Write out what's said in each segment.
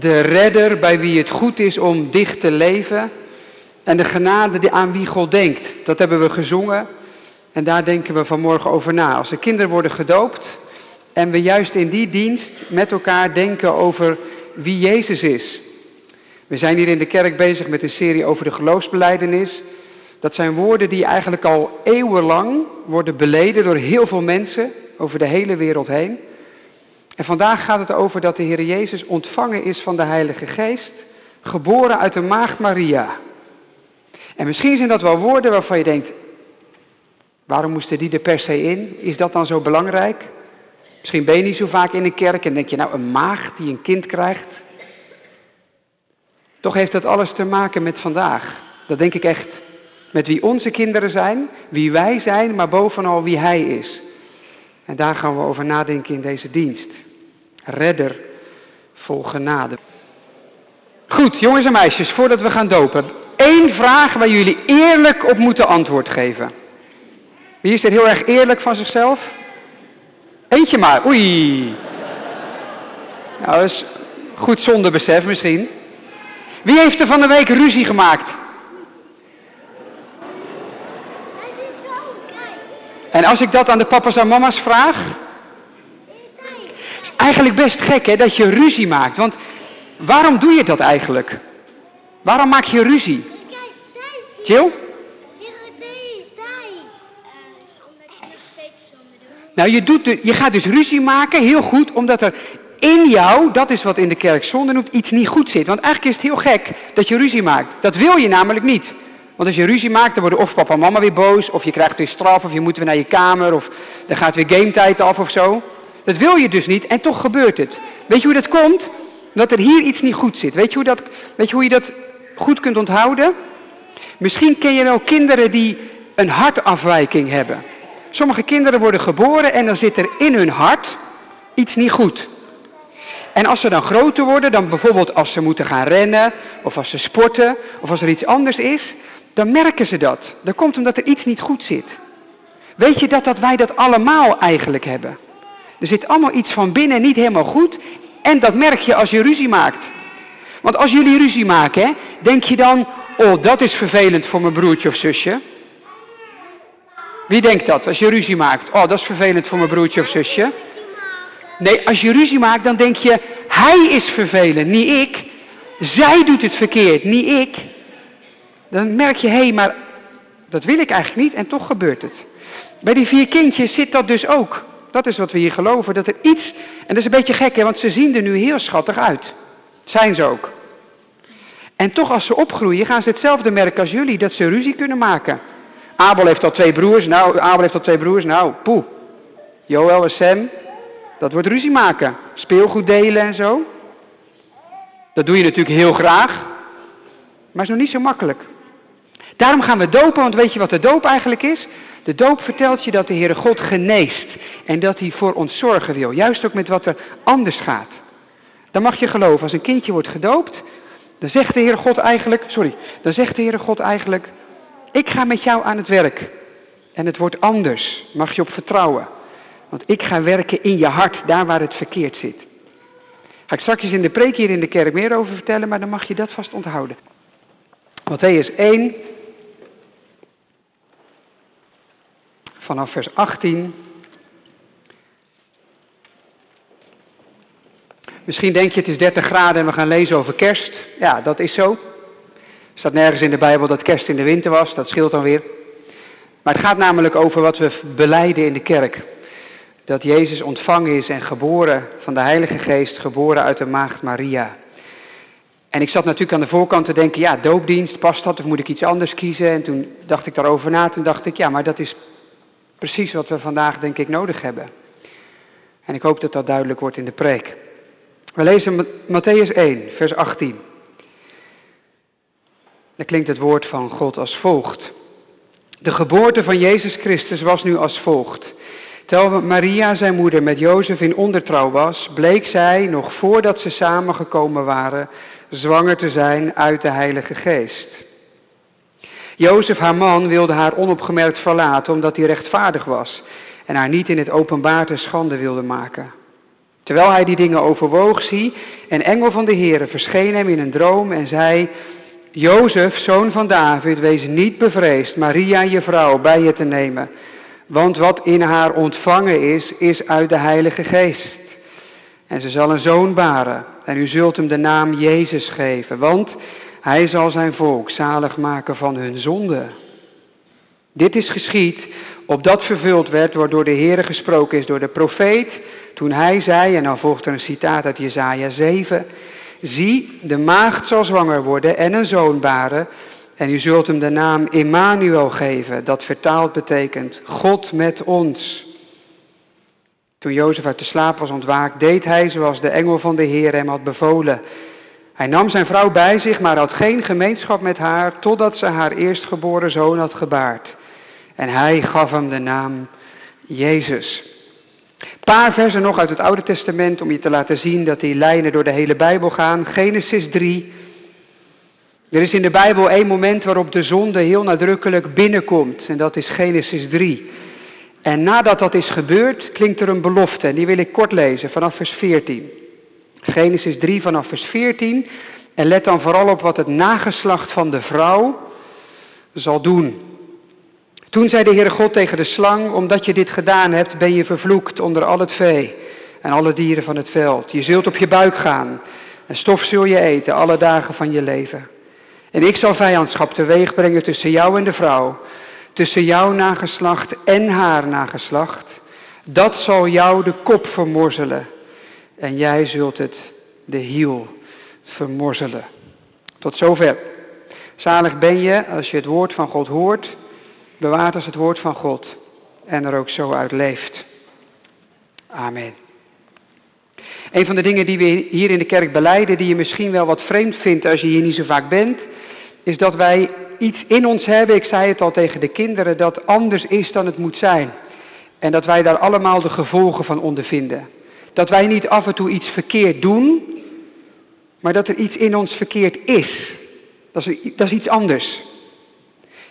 de redder bij wie het goed is om dicht te leven en de genade aan wie God denkt. Dat hebben we gezongen en daar denken we vanmorgen over na. Als de kinderen worden gedoopt en we juist in die dienst met elkaar denken over wie Jezus is. We zijn hier in de kerk bezig met een serie over de geloofsbeleidenis. Dat zijn woorden die eigenlijk al eeuwenlang worden beleden door heel veel mensen over de hele wereld heen. En vandaag gaat het over dat de Heer Jezus ontvangen is van de Heilige Geest, geboren uit de maagd Maria. En misschien zijn dat wel woorden waarvan je denkt, waarom moesten die er per se in? Is dat dan zo belangrijk? Misschien ben je niet zo vaak in een kerk en denk je, nou een maagd die een kind krijgt. Toch heeft dat alles te maken met vandaag. Dat denk ik echt. Met wie onze kinderen zijn, wie wij zijn, maar bovenal wie Hij is. En daar gaan we over nadenken in deze dienst. Redder vol genade. Goed, jongens en meisjes, voordat we gaan dopen. één vraag waar jullie eerlijk op moeten antwoord geven. Wie is er heel erg eerlijk van zichzelf? Eentje maar, oei. Nou, dat is goed zonder besef misschien. Wie heeft er van de week ruzie gemaakt? En als ik dat aan de papa's en mama's vraag? Eigenlijk best gek hè, dat je ruzie maakt. Want waarom doe je dat eigenlijk? Waarom maak je ruzie? Jill? Nou, je, doet je gaat dus ruzie maken, heel goed, omdat er in jou, dat is wat in de kerk zonde noemt, iets niet goed zit. Want eigenlijk is het heel gek dat je ruzie maakt. Dat wil je namelijk niet. Want als je ruzie maakt, dan worden of papa en mama weer boos, of je krijgt weer straf, of je moet weer naar je kamer, of er gaat weer gametijd af of zo. Dat wil je dus niet en toch gebeurt het. Weet je hoe dat komt? Dat er hier iets niet goed zit. Weet je hoe, dat, weet je, hoe je dat goed kunt onthouden? Misschien ken je wel kinderen die een hartafwijking hebben. Sommige kinderen worden geboren en dan zit er in hun hart iets niet goed. En als ze dan groter worden, dan bijvoorbeeld als ze moeten gaan rennen, of als ze sporten, of als er iets anders is, dan merken ze dat. Dat komt omdat er iets niet goed zit. Weet je dat, dat wij dat allemaal eigenlijk hebben? Er zit allemaal iets van binnen niet helemaal goed. En dat merk je als je ruzie maakt. Want als jullie ruzie maken, denk je dan, oh dat is vervelend voor mijn broertje of zusje. Wie denkt dat als je ruzie maakt? Oh dat is vervelend voor mijn broertje of zusje. Nee, als je ruzie maakt, dan denk je, hij is vervelend, niet ik. Zij doet het verkeerd, niet ik. Dan merk je, hé, hey, maar dat wil ik eigenlijk niet en toch gebeurt het. Bij die vier kindjes zit dat dus ook. Dat is wat we hier geloven, dat er iets, en dat is een beetje gek, hè, want ze zien er nu heel schattig uit. Zijn ze ook. En toch als ze opgroeien, gaan ze hetzelfde merken als jullie, dat ze ruzie kunnen maken. Abel heeft al twee broers, nou, Abel heeft al twee broers, nou, poeh. Joël en Sam, dat wordt ruzie maken. Speelgoed delen en zo. Dat doe je natuurlijk heel graag. Maar is nog niet zo makkelijk. Daarom gaan we dopen, want weet je wat de doop eigenlijk is? De doop vertelt je dat de Heere God geneest. En dat hij voor ons zorgen wil. Juist ook met wat er anders gaat. Dan mag je geloven, als een kindje wordt gedoopt, dan zegt de Heere God eigenlijk, sorry, dan zegt de Heere God eigenlijk, ik ga met jou aan het werk. En het wordt anders. Mag je op vertrouwen. Want ik ga werken in je hart, daar waar het verkeerd zit. Ga ik straks in de preek hier in de kerk meer over vertellen, maar dan mag je dat vast onthouden. Matthäus 1, vanaf vers 18. Misschien denk je het is 30 graden en we gaan lezen over kerst. Ja, dat is zo. Er staat nergens in de Bijbel dat kerst in de winter was, dat scheelt dan weer. Maar het gaat namelijk over wat we beleiden in de kerk dat Jezus ontvangen is en geboren van de Heilige Geest, geboren uit de maagd Maria. En ik zat natuurlijk aan de voorkant te denken, ja, doopdienst, past dat of moet ik iets anders kiezen? En toen dacht ik daarover na, toen dacht ik, ja, maar dat is precies wat we vandaag denk ik nodig hebben. En ik hoop dat dat duidelijk wordt in de preek. We lezen Matthäus 1, vers 18. Daar klinkt het woord van God als volgt. De geboorte van Jezus Christus was nu als volgt. Terwijl Maria, zijn moeder, met Jozef in ondertrouw was, bleek zij, nog voordat ze samengekomen waren, zwanger te zijn uit de Heilige Geest. Jozef, haar man, wilde haar onopgemerkt verlaten omdat hij rechtvaardig was en haar niet in het openbaar te schande wilde maken. Terwijl hij die dingen overwoog, zie, een engel van de Heere verscheen hem in een droom en zei, Jozef, zoon van David, wees niet bevreesd Maria, je vrouw, bij je te nemen. Want wat in haar ontvangen is, is uit de Heilige Geest. En ze zal een zoon baren en u zult hem de naam Jezus geven, want hij zal zijn volk zalig maken van hun zonde. Dit is geschied, opdat vervuld werd waardoor de Heere gesproken is door de profeet, toen hij zei, en dan volgt er een citaat uit Jesaja 7, Zie, de maagd zal zwanger worden en een zoon baren, en u zult hem de naam Immanuel geven, dat vertaald betekent God met ons. Toen Jozef uit de slaap was ontwaakt, deed hij zoals de engel van de Heer hem had bevolen. Hij nam zijn vrouw bij zich, maar had geen gemeenschap met haar, totdat ze haar eerstgeboren zoon had gebaard. En hij gaf hem de naam Jezus. Paar versen nog uit het Oude Testament om je te laten zien dat die lijnen door de hele Bijbel gaan. Genesis 3. Er is in de Bijbel één moment waarop de zonde heel nadrukkelijk binnenkomt. En dat is Genesis 3. En nadat dat is gebeurd, klinkt er een belofte. En die wil ik kort lezen vanaf vers 14. Genesis 3 vanaf vers 14. En let dan vooral op wat het nageslacht van de vrouw zal doen. Toen zei de Heere God tegen de slang, omdat je dit gedaan hebt, ben je vervloekt onder al het vee en alle dieren van het veld. Je zult op je buik gaan en stof zul je eten alle dagen van je leven. En ik zal vijandschap teweeg brengen tussen jou en de vrouw, tussen jouw nageslacht en haar nageslacht. Dat zal jou de kop vermorzelen en jij zult het de hiel vermorzelen. Tot zover. Zalig ben je als je het woord van God hoort bewaart als het woord van God en er ook zo uit leeft. Amen. Een van de dingen die we hier in de kerk beleiden, die je misschien wel wat vreemd vindt als je hier niet zo vaak bent, is dat wij iets in ons hebben, ik zei het al tegen de kinderen, dat anders is dan het moet zijn. En dat wij daar allemaal de gevolgen van ondervinden. Dat wij niet af en toe iets verkeerd doen, maar dat er iets in ons verkeerd is. Dat is, dat is iets anders.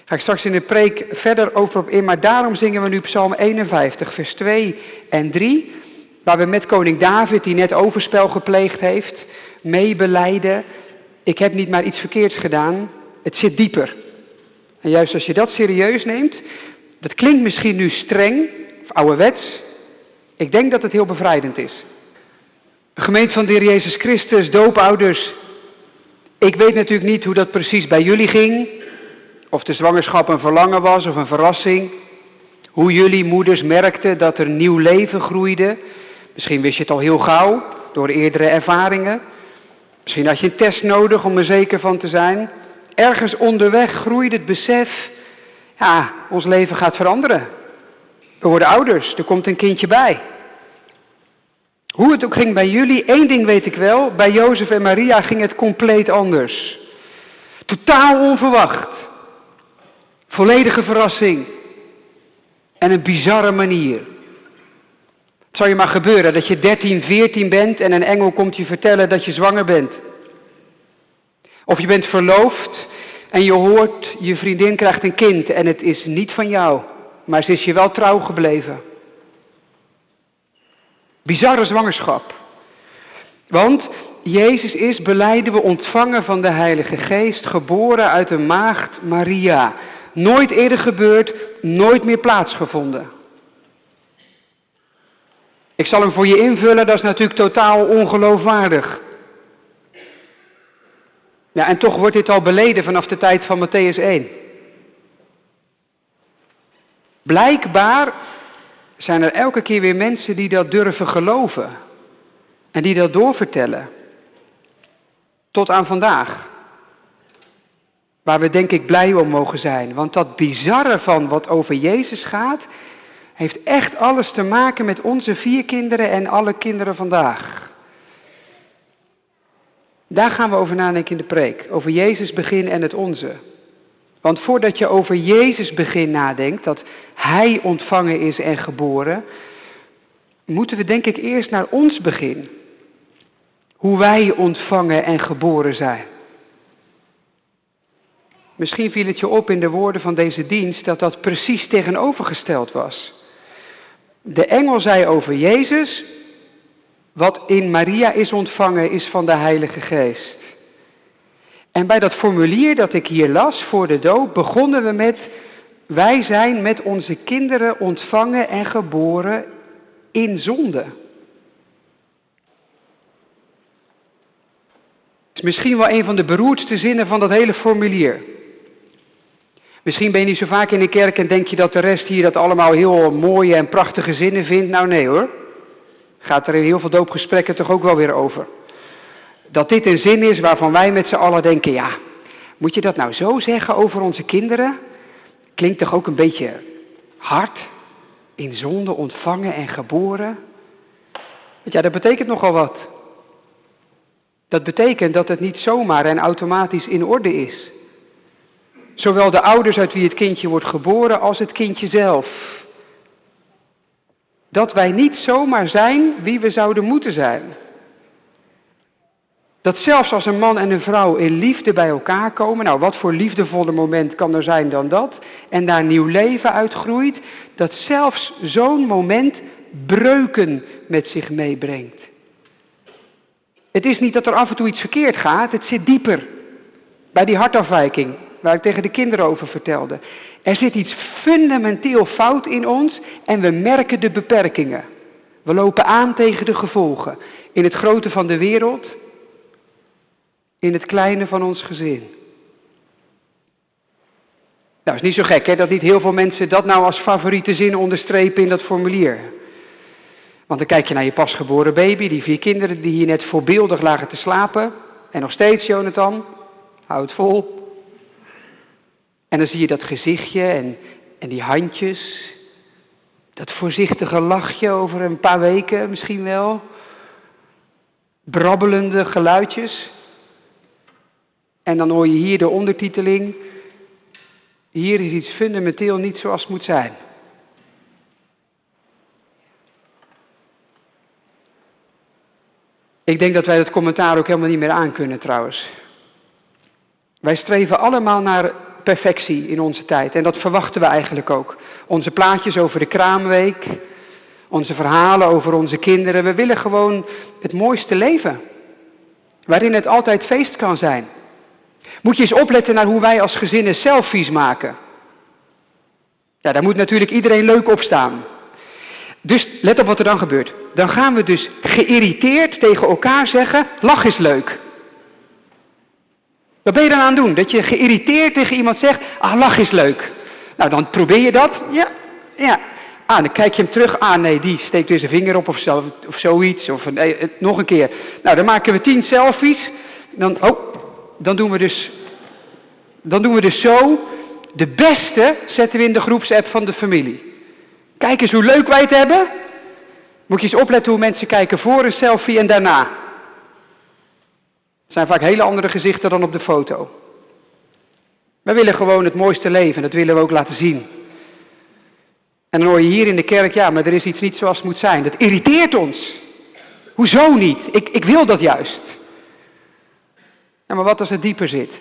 Ga ik straks in de preek verder over op in, maar daarom zingen we nu Psalm 51, vers 2 en 3, waar we met koning David, die net overspel gepleegd heeft, meebeleiden. Ik heb niet maar iets verkeerds gedaan, het zit dieper. En juist als je dat serieus neemt, dat klinkt misschien nu streng, of ouderwets, ik denk dat het heel bevrijdend is. Gemeente van de Heer Jezus Christus, doopouders, ik weet natuurlijk niet hoe dat precies bij jullie ging. Of de zwangerschap een verlangen was of een verrassing. Hoe jullie moeders merkten dat er nieuw leven groeide. Misschien wist je het al heel gauw door eerdere ervaringen. Misschien had je een test nodig om er zeker van te zijn. Ergens onderweg groeide het besef, ja, ons leven gaat veranderen. We worden ouders, er komt een kindje bij. Hoe het ook ging bij jullie, één ding weet ik wel, bij Jozef en Maria ging het compleet anders. Totaal onverwacht. Volledige verrassing. En een bizarre manier. Het zou je maar gebeuren dat je 13, 14 bent en een engel komt je vertellen dat je zwanger bent. Of je bent verloofd en je hoort je vriendin krijgt een kind en het is niet van jou, maar ze is je wel trouw gebleven. Bizarre zwangerschap. Want Jezus is, beleiden we, ontvangen van de Heilige Geest, geboren uit de maagd Maria. Nooit eerder gebeurd, nooit meer plaatsgevonden. Ik zal hem voor je invullen, dat is natuurlijk totaal ongeloofwaardig. Ja, en toch wordt dit al beleden vanaf de tijd van Matthäus 1. Blijkbaar zijn er elke keer weer mensen die dat durven geloven. En die dat doorvertellen. Tot aan vandaag. Waar we denk ik blij om mogen zijn. Want dat bizarre van wat over Jezus gaat, heeft echt alles te maken met onze vier kinderen en alle kinderen vandaag. Daar gaan we over nadenken in de preek. Over Jezus begin en het onze. Want voordat je over Jezus begin nadenkt, dat Hij ontvangen is en geboren, moeten we denk ik eerst naar ons begin. Hoe wij ontvangen en geboren zijn. Misschien viel het je op in de woorden van deze dienst dat dat precies tegenovergesteld was. De engel zei over Jezus, Wat in Maria is ontvangen is van de Heilige Geest. En bij dat formulier dat ik hier las voor de doop begonnen we met wij zijn met onze kinderen ontvangen en geboren in zonde. Het is misschien wel een van de beroerdste zinnen van dat hele formulier. Misschien ben je niet zo vaak in de kerk en denk je dat de rest hier dat allemaal heel mooie en prachtige zinnen vindt. Nou nee hoor. Gaat er in heel veel doopgesprekken toch ook wel weer over. Dat dit een zin is waarvan wij met z'n allen denken, ja, moet je dat nou zo zeggen over onze kinderen? Klinkt toch ook een beetje hard? In zonde ontvangen en geboren? Ja, dat betekent nogal wat. Dat betekent dat het niet zomaar en automatisch in orde is. Zowel de ouders uit wie het kindje wordt geboren als het kindje zelf. Dat wij niet zomaar zijn wie we zouden moeten zijn. Dat zelfs als een man en een vrouw in liefde bij elkaar komen, nou wat voor liefdevolle moment kan er zijn dan dat, en daar nieuw leven uitgroeit, dat zelfs zo'n moment breuken met zich meebrengt. Het is niet dat er af en toe iets verkeerd gaat, het zit dieper. Bij die hartafwijking, waar ik tegen de kinderen over vertelde. Er zit iets fundamenteel fout in ons en we merken de beperkingen. We lopen aan tegen de gevolgen. In het grote van de wereld, in het kleine van ons gezin. Nou, is niet zo gek hè, dat niet heel veel mensen dat nou als favoriete zin onderstrepen in dat formulier. Want dan kijk je naar je pasgeboren baby, die vier kinderen die hier net voorbeeldig lagen te slapen. En nog steeds, Jonathan, hou het vol. En dan zie je dat gezichtje en, en die handjes. Dat voorzichtige lachje over een paar weken misschien wel. Brabbelende geluidjes. En dan hoor je hier de ondertiteling. Hier is iets fundamenteel niet zoals het moet zijn. Ik denk dat wij dat commentaar ook helemaal niet meer aankunnen trouwens. Wij streven allemaal naar perfectie in onze tijd en dat verwachten we eigenlijk ook. Onze plaatjes over de kraamweek, onze verhalen over onze kinderen. We willen gewoon het mooiste leven, waarin het altijd feest kan zijn. Moet je eens opletten naar hoe wij als gezinnen selfies maken. Ja, daar moet natuurlijk iedereen leuk op staan. Dus let op wat er dan gebeurt. Dan gaan we dus geïrriteerd tegen elkaar zeggen: lach is leuk. Wat ben je dan aan het doen? Dat je geïrriteerd tegen iemand zegt: ah, lach is leuk. Nou, dan probeer je dat. Ja, ja. Ah, dan kijk je hem terug. Ah, nee, die steekt weer zijn vinger op of, zo, of zoiets. Of nee, nog een keer. Nou, dan maken we tien selfies. Dan, oh, dan doen we dus, dan doen we dus zo. De beste zetten we in de groepsapp van de familie. Kijk eens hoe leuk wij het hebben. Moet je eens opletten hoe mensen kijken voor een selfie en daarna. Zijn vaak hele andere gezichten dan op de foto. Wij willen gewoon het mooiste leven, dat willen we ook laten zien. En dan hoor je hier in de kerk, ja, maar er is iets niet zoals het moet zijn. Dat irriteert ons. Hoezo niet? Ik, ik wil dat juist. Ja, maar wat als het dieper zit?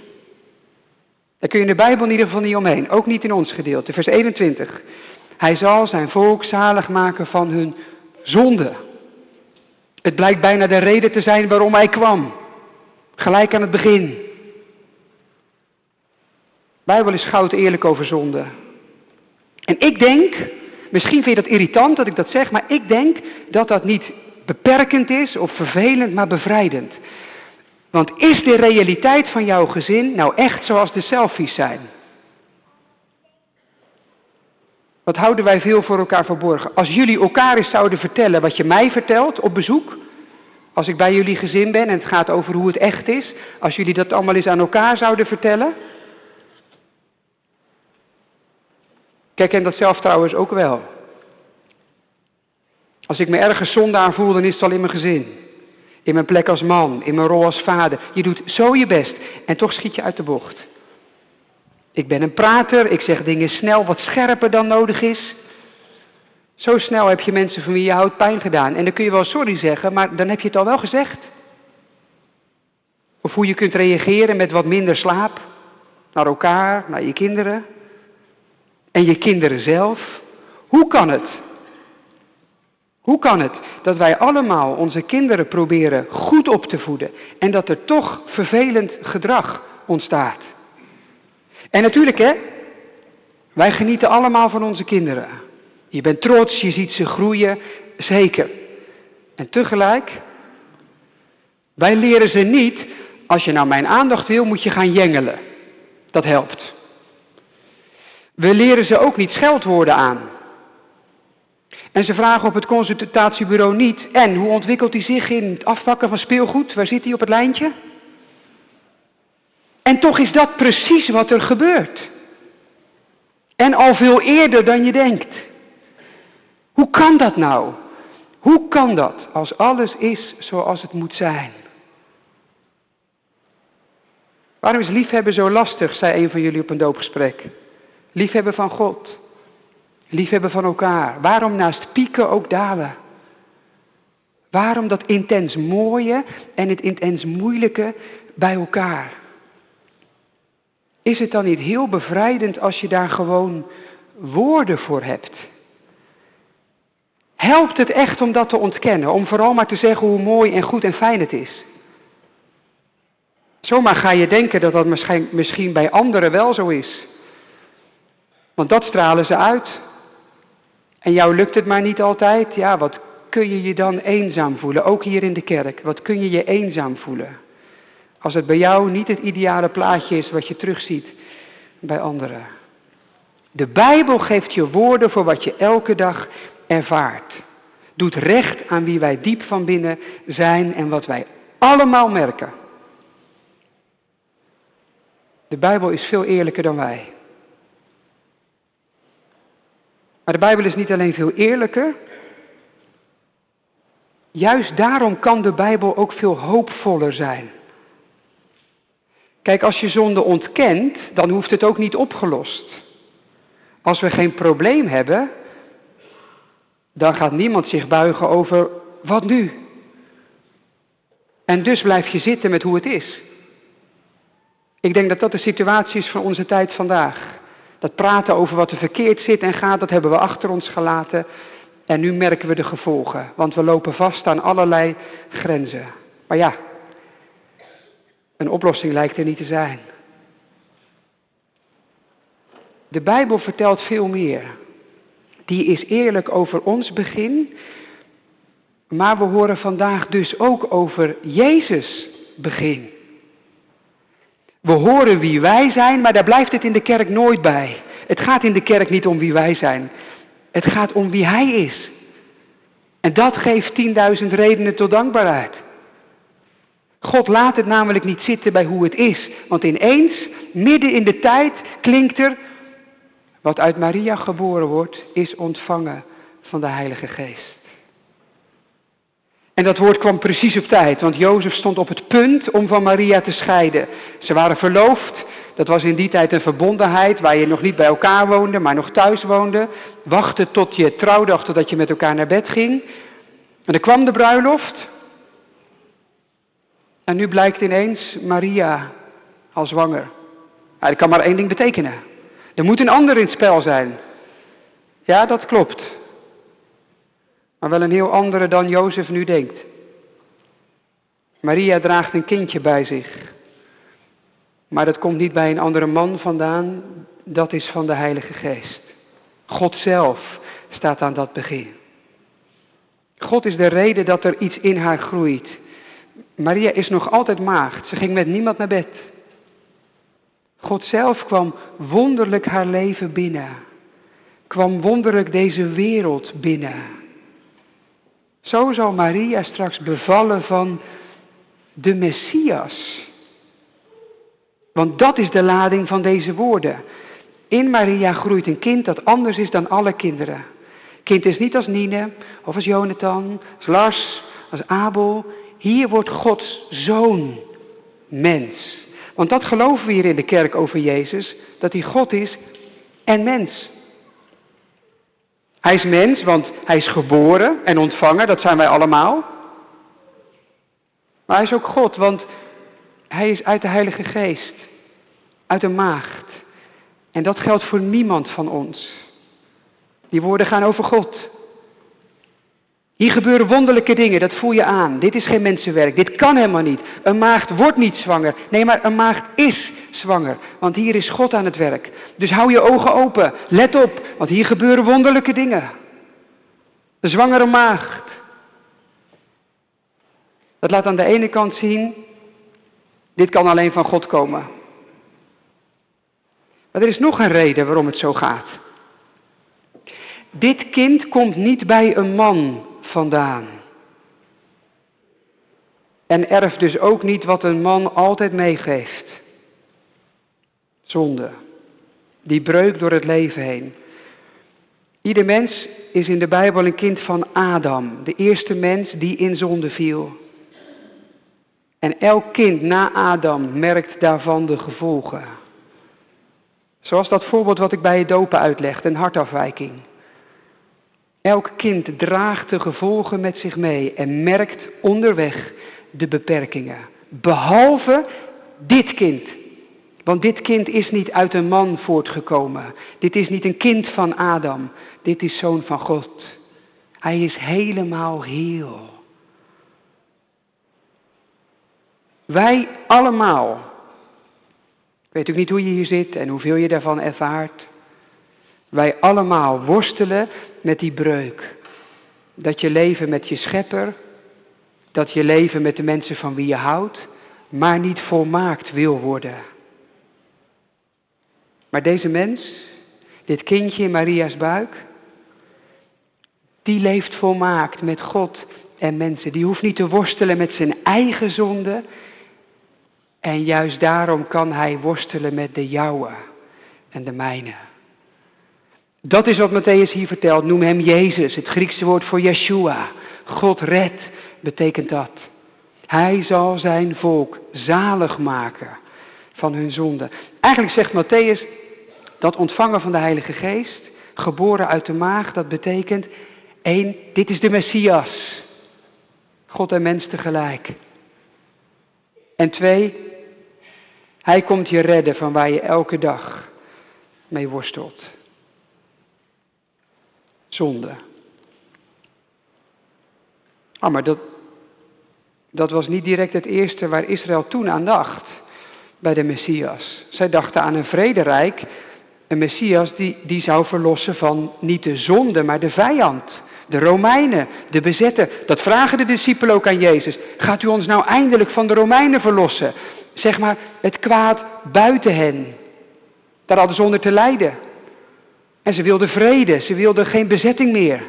Daar kun je in de Bijbel in ieder geval niet omheen. Ook niet in ons gedeelte. Vers 21. Hij zal zijn volk zalig maken van hun zonde. Het blijkt bijna de reden te zijn waarom hij kwam. Gelijk aan het begin. Bijbel is goud eerlijk over zonde. En ik denk, misschien vind je dat irritant dat ik dat zeg, maar ik denk dat dat niet beperkend is of vervelend, maar bevrijdend. Want is de realiteit van jouw gezin nou echt zoals de selfies zijn? Wat houden wij veel voor elkaar verborgen? Als jullie elkaar eens zouden vertellen wat je mij vertelt op bezoek, als ik bij jullie gezin ben en het gaat over hoe het echt is, als jullie dat allemaal eens aan elkaar zouden vertellen. Kijk, en dat zelf trouwens ook wel. Als ik me ergens zonde aan voel, dan is het al in mijn gezin. In mijn plek als man, in mijn rol als vader. Je doet zo je best en toch schiet je uit de bocht. Ik ben een prater, ik zeg dingen snel, wat scherper dan nodig is. Zo snel heb je mensen van wie je houdt pijn gedaan. En dan kun je wel sorry zeggen, maar dan heb je het al wel gezegd. Of hoe je kunt reageren met wat minder slaap. Naar elkaar, naar je kinderen. En je kinderen zelf. Hoe kan het? Hoe kan het dat wij allemaal onze kinderen proberen goed op te voeden en dat er toch vervelend gedrag ontstaat? En natuurlijk, hè, wij genieten allemaal van onze kinderen. Je bent trots, je ziet ze groeien, zeker. En tegelijk, wij leren ze niet, als je nou mijn aandacht wil, moet je gaan jengelen. Dat helpt. We leren ze ook niet scheldwoorden aan. En ze vragen op het consultatiebureau niet, en hoe ontwikkelt hij zich in het afpakken van speelgoed? Waar zit hij op het lijntje? En toch is dat precies wat er gebeurt. En al veel eerder dan je denkt. Hoe kan dat nou? Hoe kan dat als alles is zoals het moet zijn? Waarom is liefhebben zo lastig, zei een van jullie op een doopgesprek. Liefhebben van God. Liefhebben van elkaar. Waarom naast pieken ook dalen? Waarom dat intens mooie en het intens moeilijke bij elkaar? Is het dan niet heel bevrijdend als je daar gewoon woorden voor hebt? Helpt het echt om dat te ontkennen? Om vooral maar te zeggen hoe mooi en goed en fijn het is? Zomaar ga je denken dat dat misschien, misschien bij anderen wel zo is. Want dat stralen ze uit. En jou lukt het maar niet altijd. Ja, wat kun je je dan eenzaam voelen? Ook hier in de kerk. Wat kun je je eenzaam voelen? Als het bij jou niet het ideale plaatje is wat je terugziet bij anderen. De Bijbel geeft je woorden voor wat je elke dag ervaart. Doet recht aan wie wij diep van binnen zijn en wat wij allemaal merken. De Bijbel is veel eerlijker dan wij. Maar de Bijbel is niet alleen veel eerlijker. Juist daarom kan de Bijbel ook veel hoopvoller zijn. Kijk, als je zonde ontkent, dan hoeft het ook niet opgelost. Als we geen probleem hebben, dan gaat niemand zich buigen over wat nu. En dus blijf je zitten met hoe het is. Ik denk dat dat de situatie is van onze tijd vandaag. Dat praten over wat er verkeerd zit en gaat, dat hebben we achter ons gelaten. En nu merken we de gevolgen, want we lopen vast aan allerlei grenzen. Maar ja, een oplossing lijkt er niet te zijn. De Bijbel vertelt veel meer. Die is eerlijk over ons begin, maar we horen vandaag dus ook over Jezus begin. We horen wie wij zijn, maar daar blijft het in de kerk nooit bij. Het gaat in de kerk niet om wie wij zijn. Het gaat om wie Hij is. En dat geeft 10.000 redenen tot dankbaarheid. God laat het namelijk niet zitten bij hoe het is. Want ineens, midden in de tijd, klinkt er, wat uit Maria geboren wordt, is ontvangen van de Heilige Geest. En dat woord kwam precies op tijd, want Jozef stond op het punt om van Maria te scheiden. Ze waren verloofd, dat was in die tijd een verbondenheid waar je nog niet bij elkaar woonde, maar nog thuis woonde. Wachten tot je trouwdag, totdat je met elkaar naar bed ging. En er kwam de bruiloft. En nu blijkt ineens Maria al zwanger. Nou, dat kan maar één ding betekenen. Er moet een ander in spel zijn. Ja, dat klopt maar wel een heel andere dan Jozef nu denkt. Maria draagt een kindje bij zich. Maar dat komt niet bij een andere man vandaan, dat is van de Heilige Geest. God zelf staat aan dat begin. God is de reden dat er iets in haar groeit. Maria is nog altijd maagd, ze ging met niemand naar bed. God zelf kwam wonderlijk haar leven binnen, kwam wonderlijk deze wereld binnen. Zo zal Maria straks bevallen van de Messias. Want dat is de lading van deze woorden. In Maria groeit een kind dat anders is dan alle kinderen. Kind is niet als Nine of als Jonathan, als Lars, als Abel. Hier wordt Gods zoon mens. Want dat geloven we hier in de kerk over Jezus, dat hij God is en mens. Hij is mens, want hij is geboren en ontvangen, dat zijn wij allemaal. Maar hij is ook God, want hij is uit de Heilige Geest, uit de maagd. En dat geldt voor niemand van ons. Die woorden gaan over God. Hier gebeuren wonderlijke dingen, dat voel je aan. Dit is geen mensenwerk, dit kan helemaal niet. Een maagd wordt niet zwanger. Nee, maar een maagd is zwanger, want hier is God aan het werk. Dus hou je ogen open, let op, want hier gebeuren wonderlijke dingen. De zwangere maagd. Dat laat aan de ene kant zien, dit kan alleen van God komen. Maar er is nog een reden waarom het zo gaat. Dit kind komt niet bij een man vandaan. En erft dus ook niet wat een man altijd meegeeft. Zonde. Die breuk door het leven heen. Ieder mens is in de Bijbel een kind van Adam, de eerste mens die in zonde viel. En elk kind na Adam merkt daarvan de gevolgen. Zoals dat voorbeeld wat ik bij het dopen uitleg, een hartafwijking. Elk kind draagt de gevolgen met zich mee en merkt onderweg de beperkingen. Behalve dit kind. Want dit kind is niet uit een man voortgekomen. Dit is niet een kind van Adam. Dit is zoon van God. Hij is helemaal heel. Wij allemaal. Ik weet ook niet hoe je hier zit en hoeveel je daarvan ervaart. Wij allemaal worstelen met die breuk. Dat je leven met je schepper, dat je leven met de mensen van wie je houdt, maar niet volmaakt wil worden. Maar deze mens, dit kindje in Maria's buik, die leeft volmaakt met God en mensen. Die hoeft niet te worstelen met zijn eigen zonde. En juist daarom kan hij worstelen met de jouwe en de mijne. Dat is wat Matthäus hier vertelt. Noem hem Jezus, het Griekse woord voor Yeshua. God redt, betekent dat. Hij zal zijn volk zalig maken van hun zonde. Eigenlijk zegt Matthäus dat ontvangen van de Heilige Geest, geboren uit de maag, dat betekent één, dit is de Messias. God en mens tegelijk. En twee, hij komt je redden van waar je elke dag mee worstelt zonde. Ah, maar dat, dat was niet direct het eerste waar Israël toen aan dacht bij de Messias. Zij dachten aan een vrederijk, een Messias die, die zou verlossen van niet de zonde, maar de vijand. De Romeinen, de bezetten. Dat vragen de discipelen ook aan Jezus. Gaat u ons nou eindelijk van de Romeinen verlossen? Zeg maar het kwaad buiten hen. Daar hadden ze onder te lijden. En ze wilden vrede, ze wilden geen bezetting meer.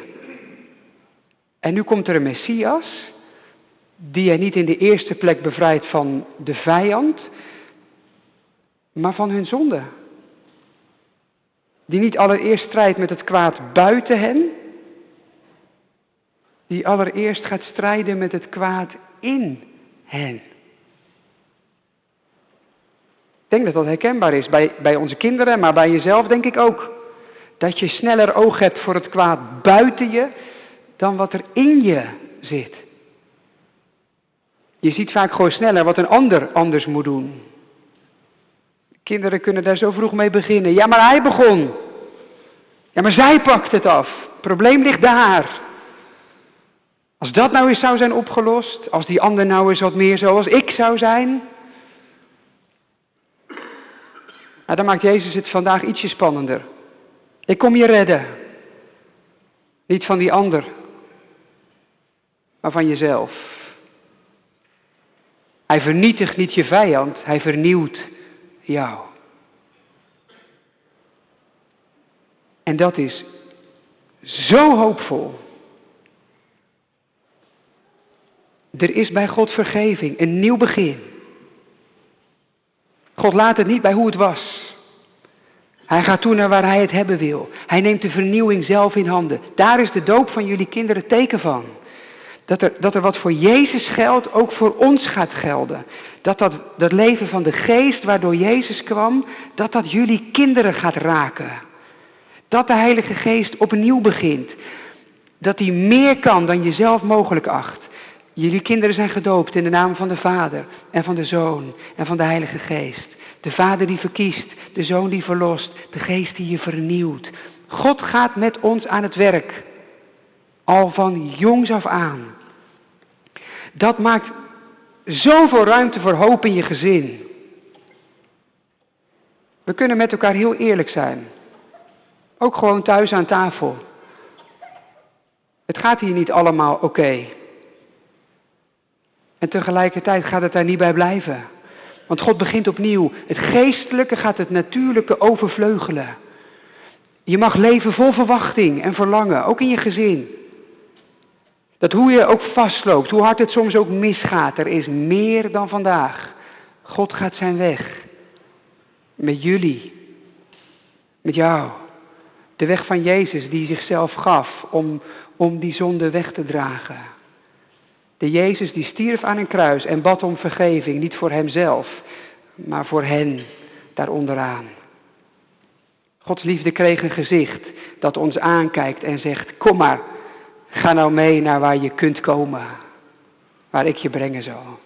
En nu komt er een Messias, die hen niet in de eerste plek bevrijdt van de vijand, maar van hun zonde. Die niet allereerst strijdt met het kwaad buiten hen, die allereerst gaat strijden met het kwaad in hen. Ik denk dat dat herkenbaar is bij, bij onze kinderen, maar bij jezelf denk ik ook. Dat je sneller oog hebt voor het kwaad buiten je dan wat er in je zit. Je ziet vaak gewoon sneller wat een ander anders moet doen. Kinderen kunnen daar zo vroeg mee beginnen. Ja, maar hij begon. Ja, maar zij pakt het af. Het probleem ligt daar. Als dat nou eens zou zijn opgelost, als die ander nou eens wat meer zoals ik zou zijn. Nou, dan maakt Jezus het vandaag ietsje spannender. Ik kom je redden. Niet van die ander, maar van jezelf. Hij vernietigt niet je vijand, hij vernieuwt jou. En dat is zo hoopvol. Er is bij God vergeving, een nieuw begin. God laat het niet bij hoe het was. Hij gaat toe naar waar hij het hebben wil. Hij neemt de vernieuwing zelf in handen. Daar is de doop van jullie kinderen teken van. Dat er, dat er wat voor Jezus geldt, ook voor ons gaat gelden. Dat, dat dat leven van de geest waardoor Jezus kwam, dat dat jullie kinderen gaat raken. Dat de Heilige Geest opnieuw begint. Dat hij meer kan dan je zelf mogelijk acht. Jullie kinderen zijn gedoopt in de naam van de Vader en van de Zoon en van de Heilige Geest. De Vader die verkiest, de Zoon die verlost, de Geest die je vernieuwt. God gaat met ons aan het werk. Al van jongs af aan. Dat maakt zoveel ruimte voor hoop in je gezin. We kunnen met elkaar heel eerlijk zijn. Ook gewoon thuis aan tafel. Het gaat hier niet allemaal oké. En tegelijkertijd gaat het daar niet bij blijven. Want God begint opnieuw. Het geestelijke gaat het natuurlijke overvleugelen. Je mag leven vol verwachting en verlangen, ook in je gezin. Dat hoe je ook vastloopt, hoe hard het soms ook misgaat, er is meer dan vandaag. God gaat zijn weg. Met jullie. Met jou. De weg van Jezus die zichzelf gaf om, om die zonde weg te dragen. De Jezus die stierf aan een kruis en bad om vergeving, niet voor hemzelf, maar voor hen daaronderaan. Gods liefde kreeg een gezicht dat ons aankijkt en zegt, kom maar, ga nou mee naar waar je kunt komen, waar ik je brengen zal.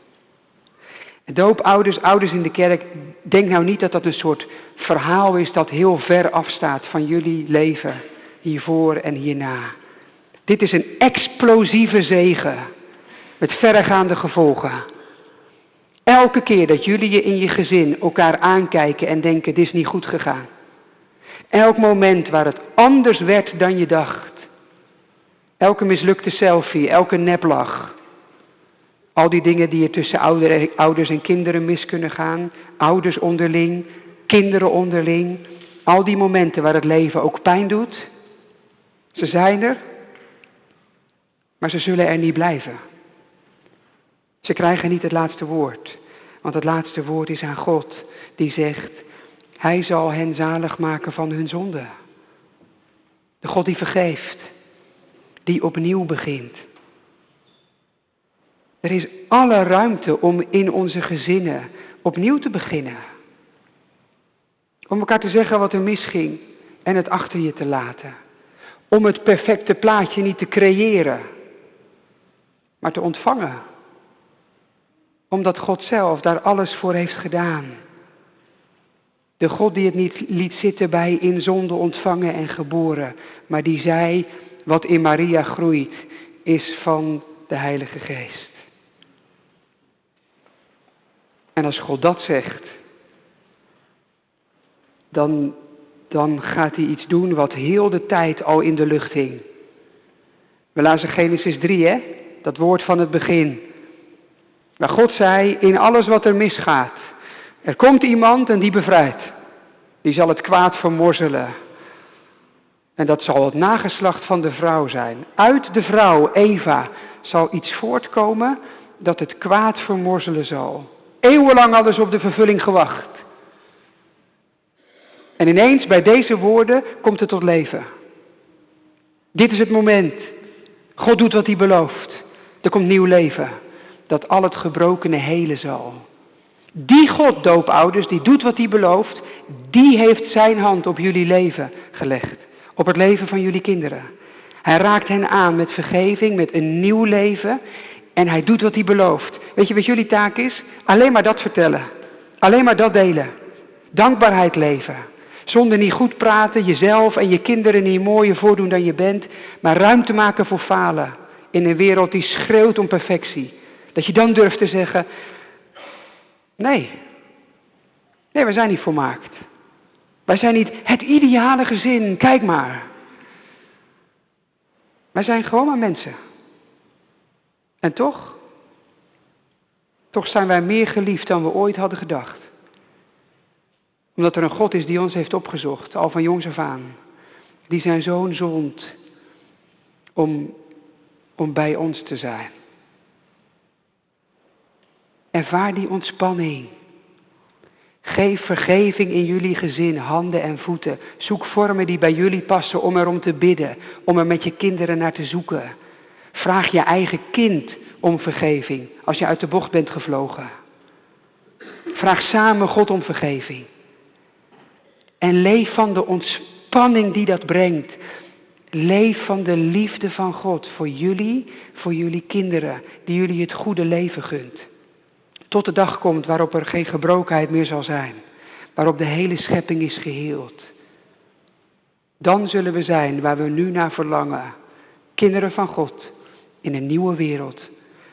Doopouders, ouders in de kerk, denk nou niet dat dat een soort verhaal is dat heel ver afstaat van jullie leven, hiervoor en hierna. Dit is een explosieve zegen met verregaande gevolgen. Elke keer dat jullie je in je gezin elkaar aankijken en denken, dit is niet goed gegaan. Elk moment waar het anders werd dan je dacht. Elke mislukte selfie, elke neplach. Al die dingen die er tussen ouders en kinderen mis kunnen gaan. Ouders onderling, kinderen onderling. Al die momenten waar het leven ook pijn doet. Ze zijn er, maar ze zullen er niet blijven. Ze krijgen niet het laatste woord. Want het laatste woord is aan God die zegt, Hij zal hen zalig maken van hun zonde. De God die vergeeft, die opnieuw begint. Er is alle ruimte om in onze gezinnen opnieuw te beginnen. Om elkaar te zeggen wat er misging en het achter je te laten. Om het perfecte plaatje niet te creëren, maar te ontvangen omdat God zelf daar alles voor heeft gedaan. De God die het niet liet zitten bij in zonde ontvangen en geboren, maar die zei, wat in Maria groeit, is van de Heilige Geest. En als God dat zegt, dan, dan gaat hij iets doen wat heel de tijd al in de lucht hing. We lazen Genesis 3, hè? Dat woord van het begin. Maar God zei, in alles wat er misgaat, er komt iemand en die bevrijdt. Die zal het kwaad vermorzelen. En dat zal het nageslacht van de vrouw zijn. Uit de vrouw, Eva, zal iets voortkomen dat het kwaad vermorzelen zal. Eeuwenlang hadden ze op de vervulling gewacht. En ineens bij deze woorden komt het tot leven. Dit is het moment. God doet wat hij belooft. Er komt nieuw leven dat al het gebrokene helen zal. Die God, doopouders, die doet wat hij belooft, die heeft zijn hand op jullie leven gelegd. Op het leven van jullie kinderen. Hij raakt hen aan met vergeving, met een nieuw leven. En hij doet wat hij belooft. Weet je wat jullie taak is? Alleen maar dat vertellen. Alleen maar dat delen. Dankbaarheid leven. Zonder niet goed praten, jezelf en je kinderen niet mooier voordoen dan je bent. Maar ruimte maken voor falen. In een wereld die schreeuwt om perfectie. Dat je dan durft te zeggen, nee, nee, we zijn niet volmaakt. Wij zijn niet het ideale gezin, kijk maar. Wij zijn gewoon maar mensen. En toch, toch zijn wij meer geliefd dan we ooit hadden gedacht. Omdat er een God is die ons heeft opgezocht, al van jongs af aan. Die zijn zoon zond om, om bij ons te zijn. Ervaar die ontspanning. Geef vergeving in jullie gezin, handen en voeten. Zoek vormen die bij jullie passen om erom te bidden, om er met je kinderen naar te zoeken. Vraag je eigen kind om vergeving als je uit de bocht bent gevlogen. Vraag samen God om vergeving. En leef van de ontspanning die dat brengt. Leef van de liefde van God voor jullie, voor jullie kinderen, die jullie het goede leven gunt. Tot de dag komt waarop er geen gebrokenheid meer zal zijn. Waarop de hele schepping is geheeld. Dan zullen we zijn waar we nu naar verlangen. kinderen van God in een nieuwe wereld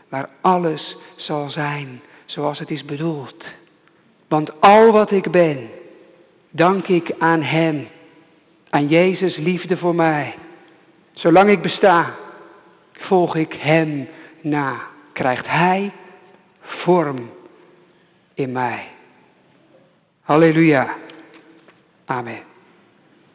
waar alles zal zijn zoals het is bedoeld. Want al wat ik ben, dank ik aan Hem, aan Jezus liefde voor mij. Zolang ik besta, volg ik Hem na. Krijgt Hij vorm in mij. Halleluja. Amen.